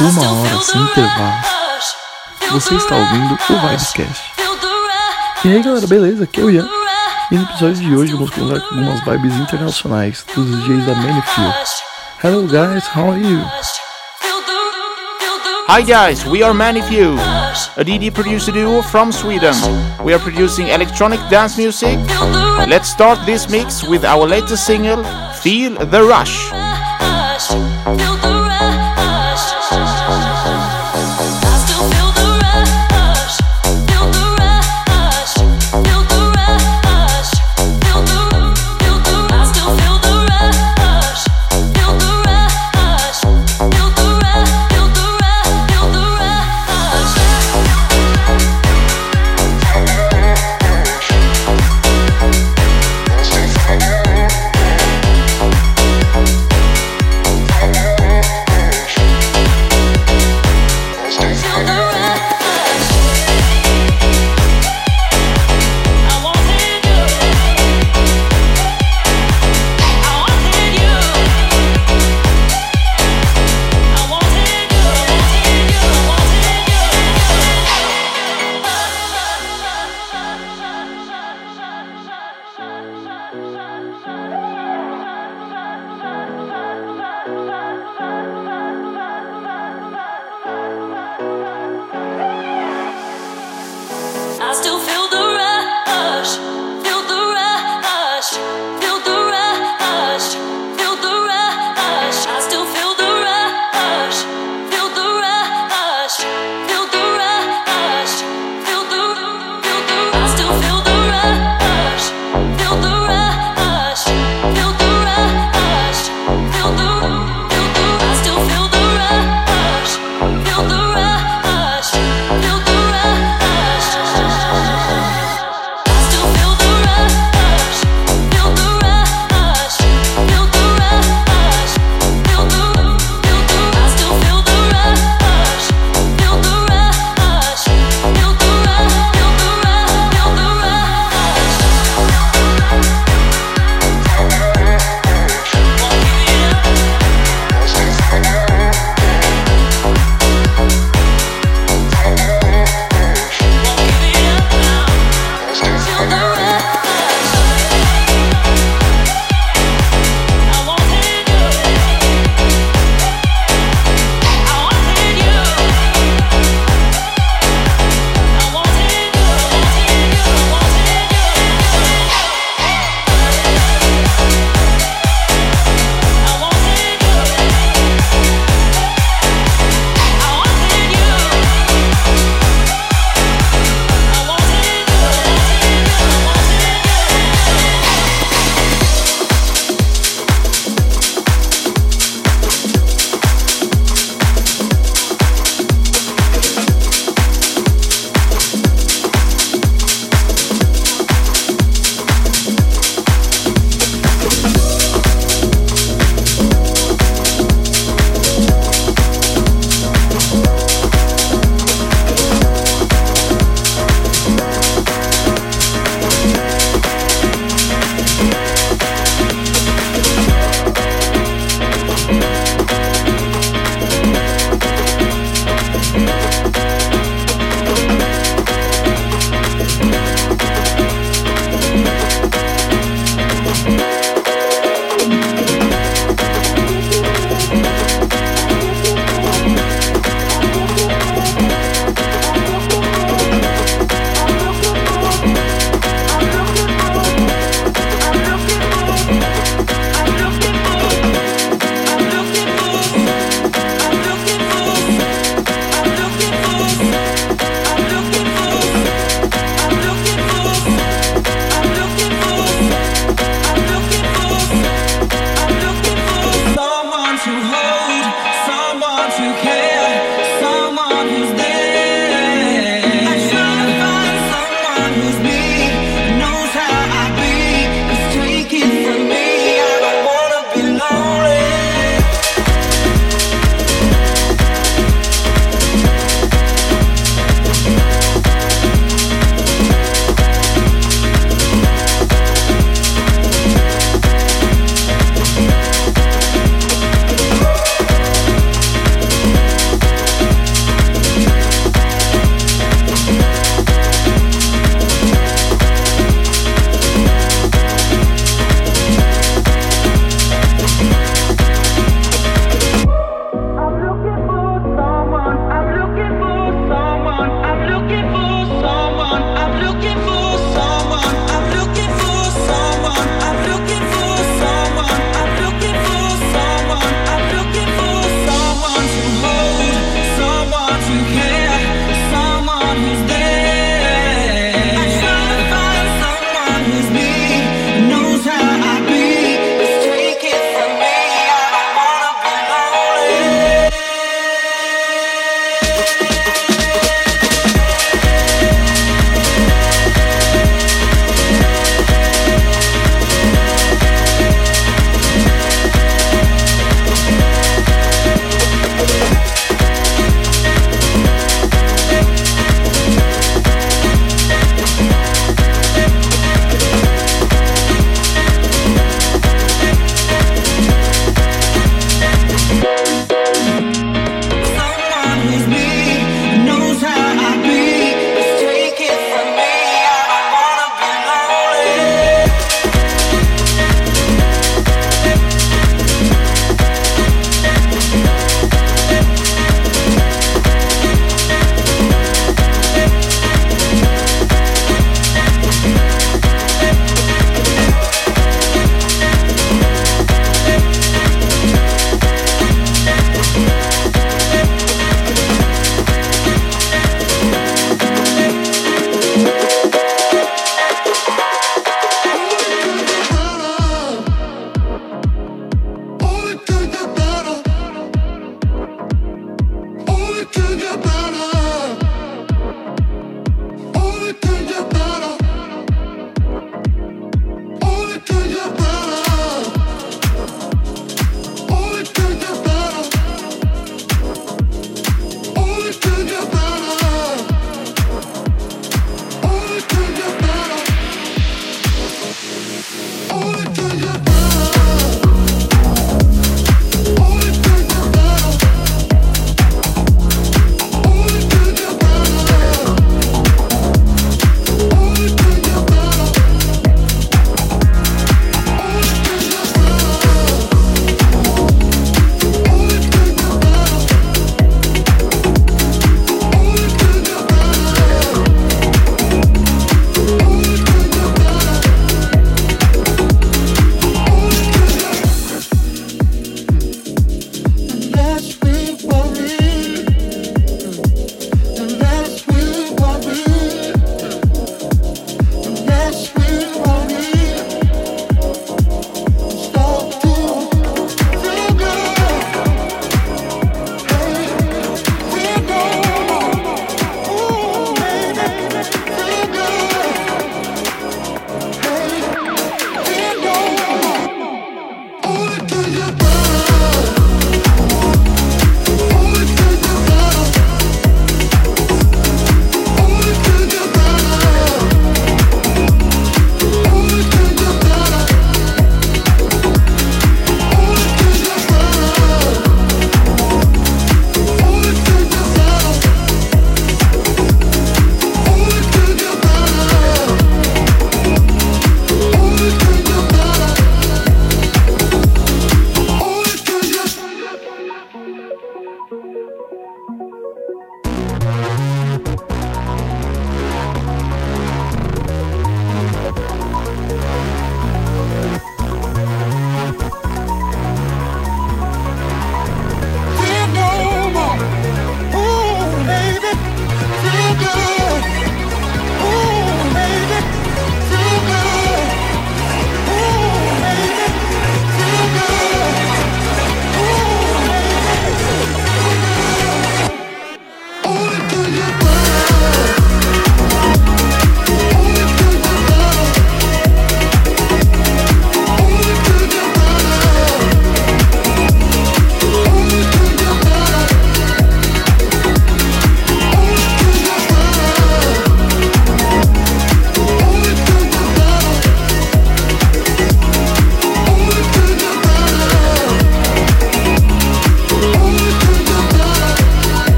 uma hora sem intervalo. Você está ouvindo o Vibescast. E aí galera, beleza? Aqui é o Ian. E no episódio de hoje vamos contar com algumas vibes internacionais dos DJs da Manifield. Hello guys, how are you? Hi guys, we are Manyfew, a DD producer duo from Sweden. We are producing electronic dance music. Let's start this mix with our latest single, Feel the Rush.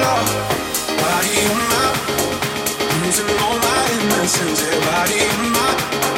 Body and mind, losing all my innocence. Yeah, body and mind.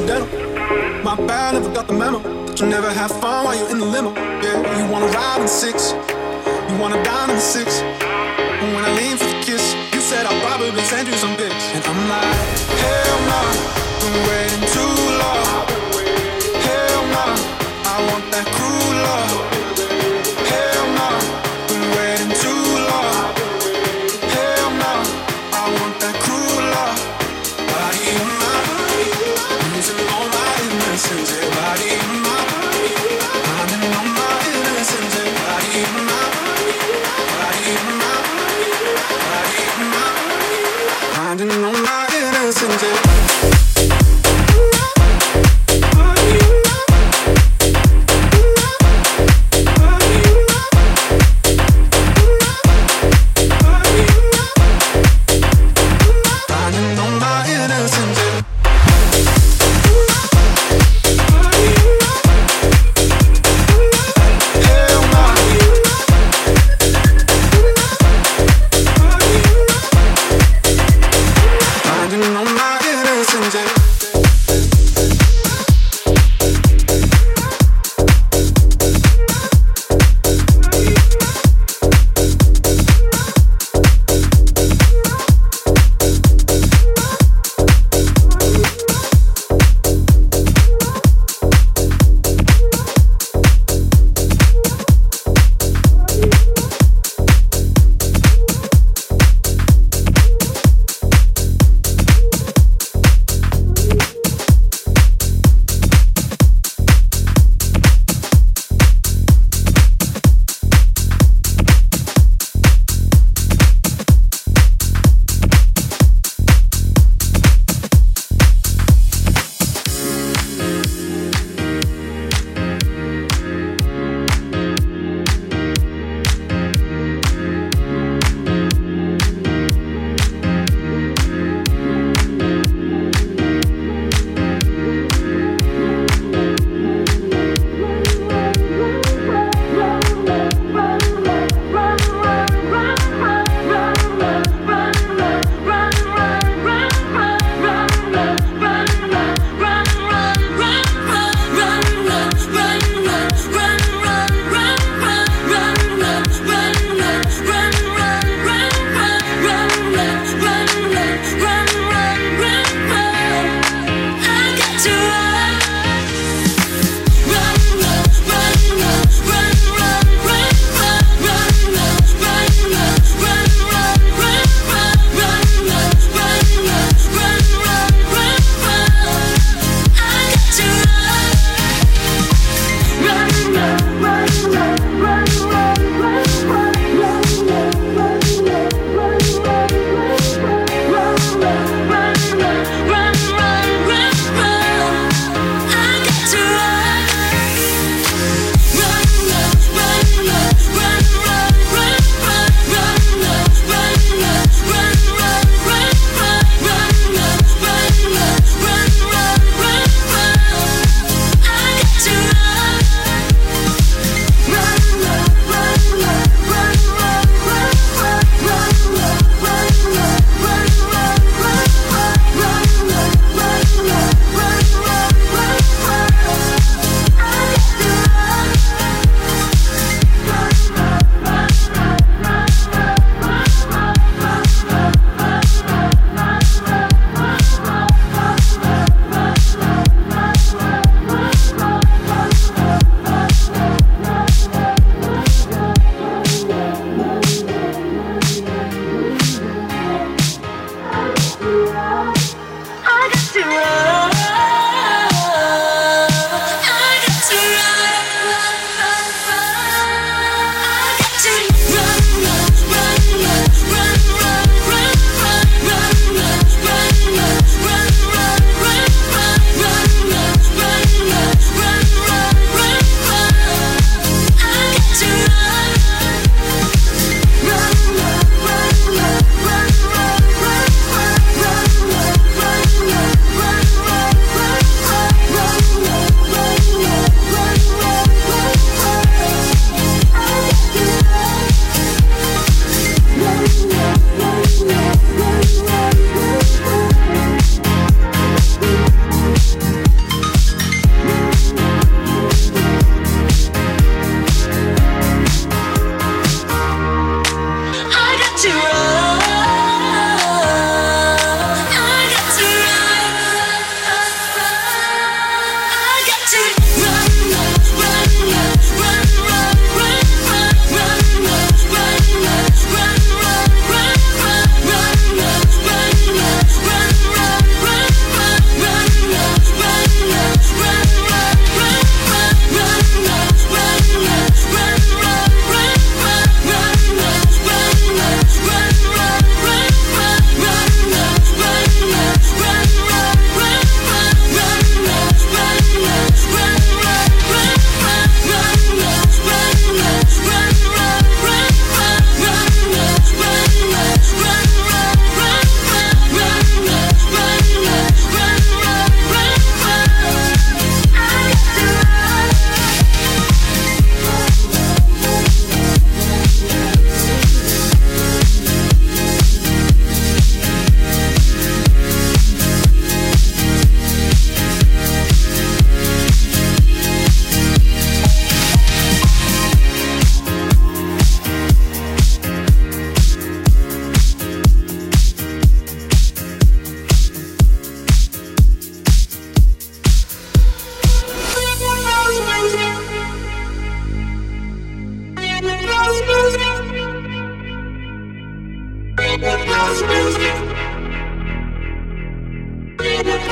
accidental. My bad, never got the memo. But you never have fun while you're in the limo. Yeah, you wanna ride in six, you wanna dine in six. And when I lean for the kiss, you said I'll probably send you some.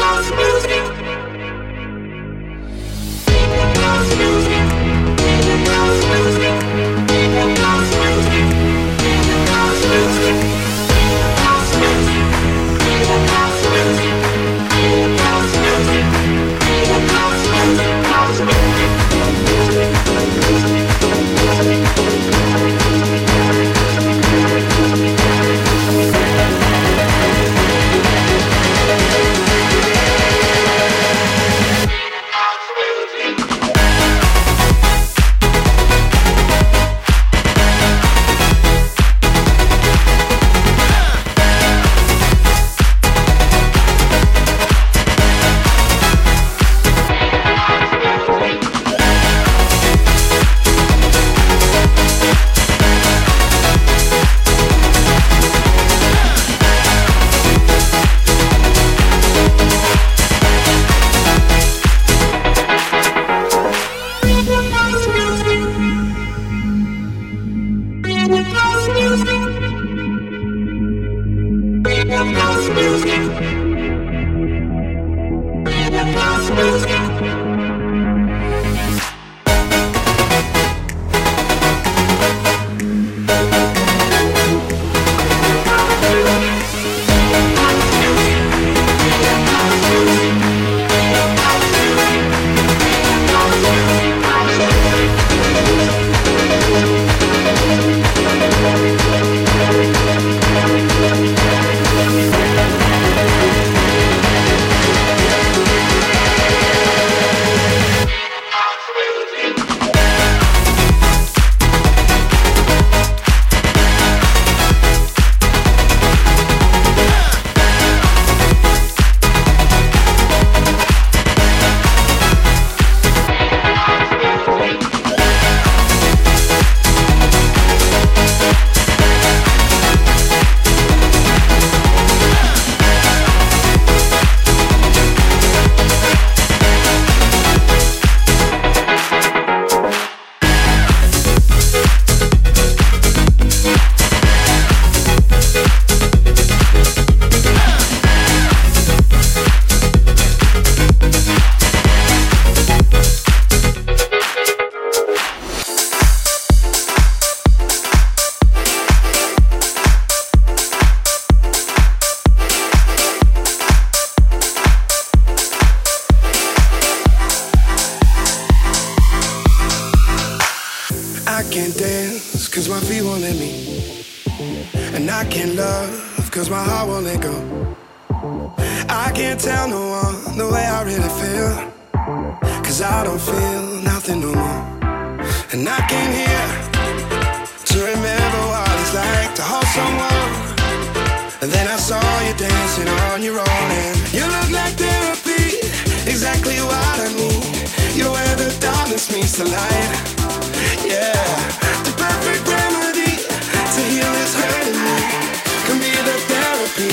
house music. Deep house music. can't dance cause my feet won't let me. And I can't love cause my heart won't let go. I can't tell no one the way I really feel. Cause I don't feel nothing no more. And I came here to remember what it's like to hold someone. And then I saw you dancing on your own and you look like therapy, exactly what I need. You're where the darkness meets the light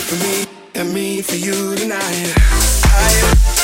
for me and me for you tonight. I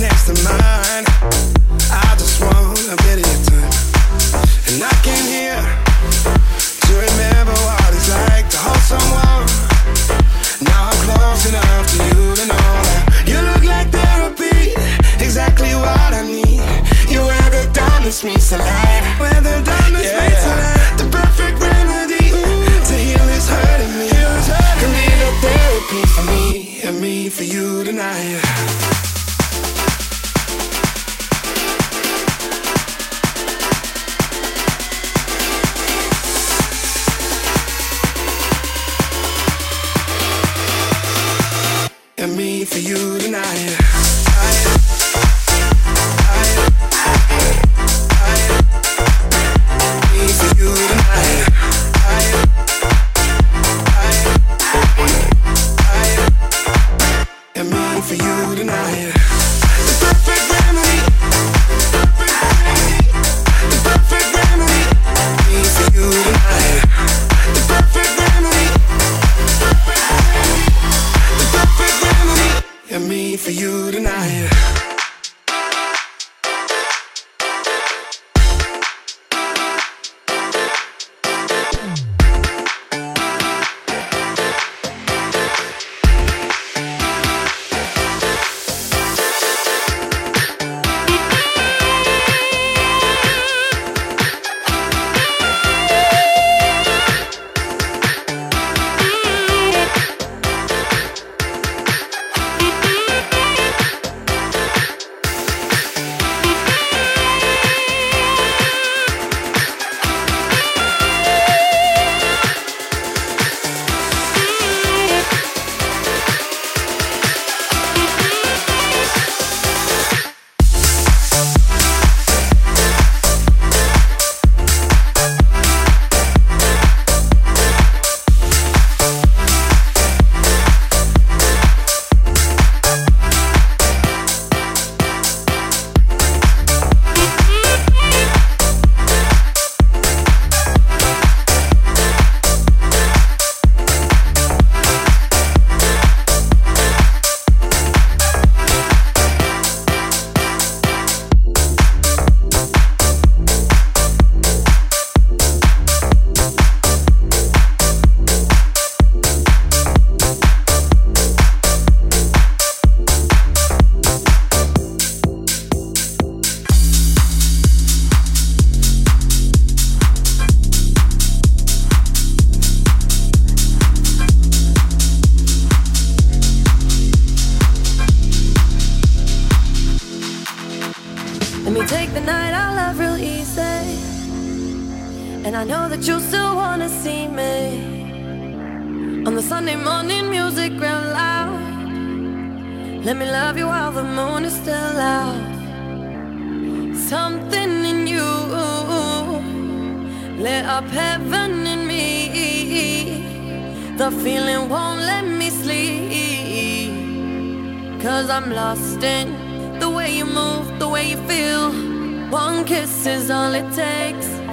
next to mine. I just want a bit of your time. And I came here to remember what it's like to hold someone. Now I'm close enough to you to know that you look like therapy, exactly what I need. You are the darkness meets to light. Where the darkness yeah. meets the light, the perfect remedy Ooh. to heal this hurting me. Heal this hurt therapy for me and me for you tonight. I know that you still wanna see me on the Sunday morning music real loud. Let me love you while the moon is still out. Something in you lit up heaven in me. The feeling won't let me sleep. Cause I'm lost in the way you move, the way you feel. One kiss is all it takes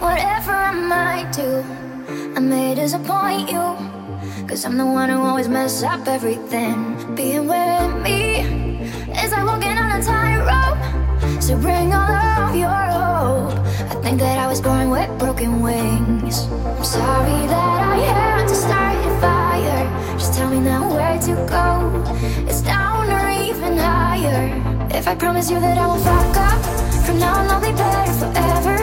Whatever I might do. I may disappoint you, cause I'm the one who always mess up everything. Being with me is like walking on a tightrope. So bring all of your hope. I think that I was born with broken wings. I'm sorry that I had to start a fire. Just tell me now where to go. It's down or even higher. If I promise you that I won't fuck up. From now on I'll be better forever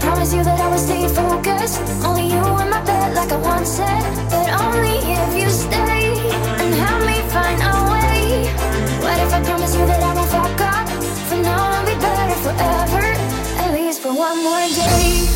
promise you that I will stay focused. Only you in my bed like I once said But only if you stay. And help me find a way. What if I promise you that I won't fuck up? From now I'll be better forever At least for one more day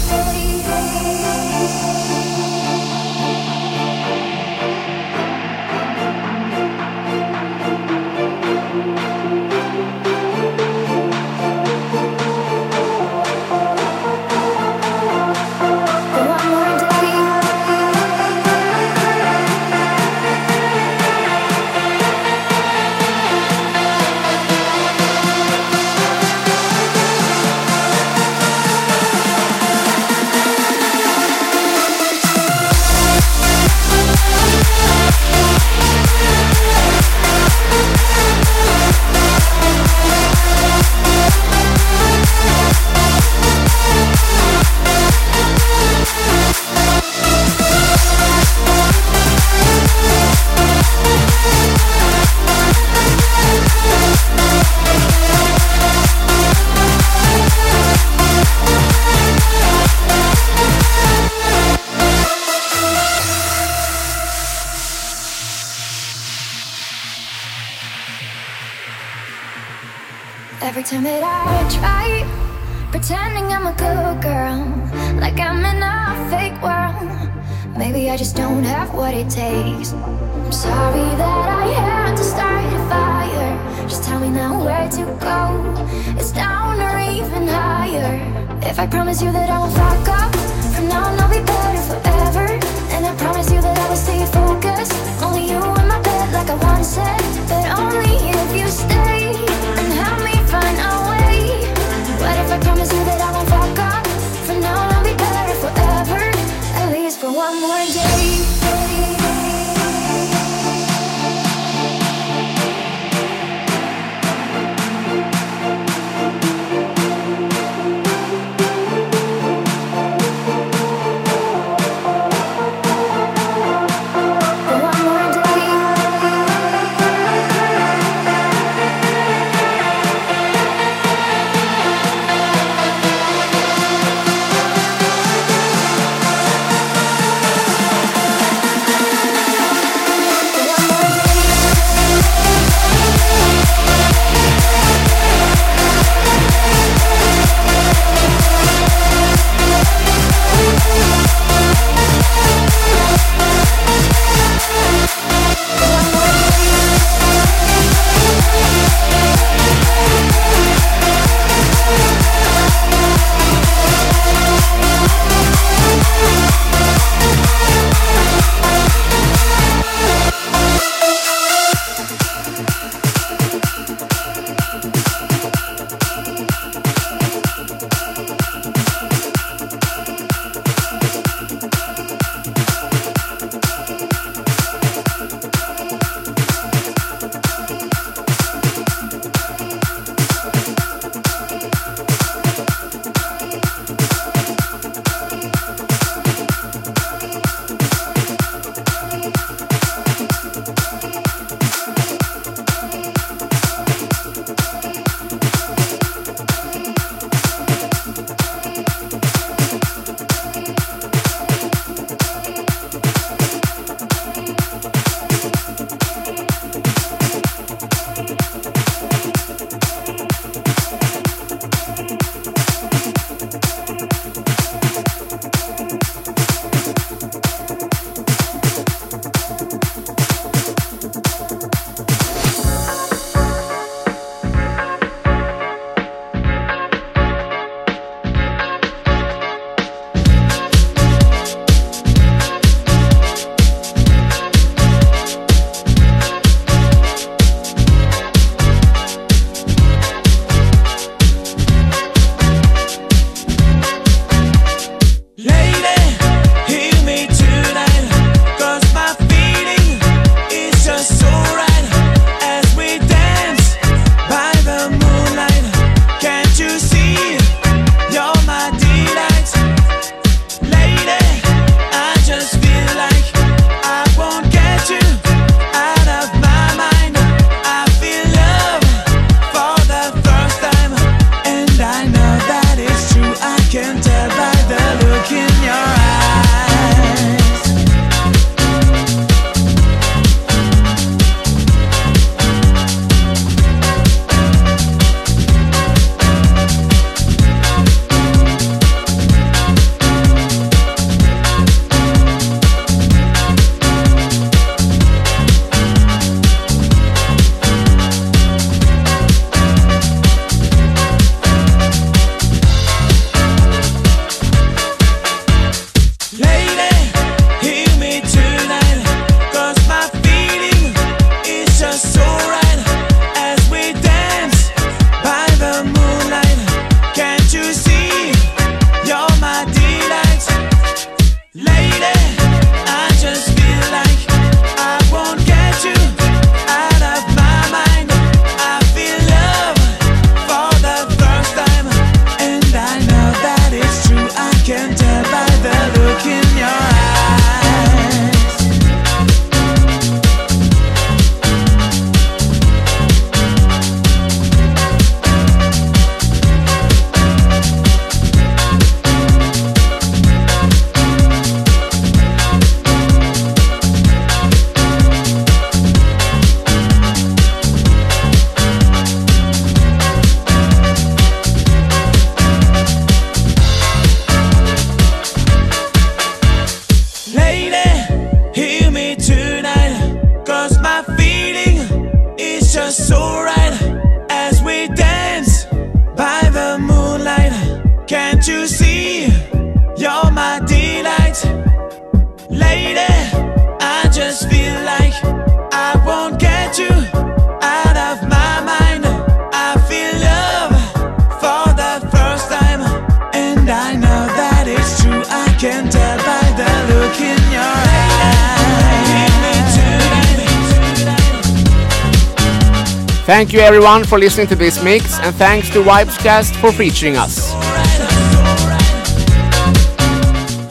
Thank you everyone for listening to this mix, and thanks to Vibescast for featuring us.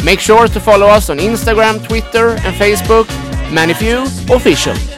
Make sure to follow us on Instagram, Twitter, and Facebook, Manyfew Official.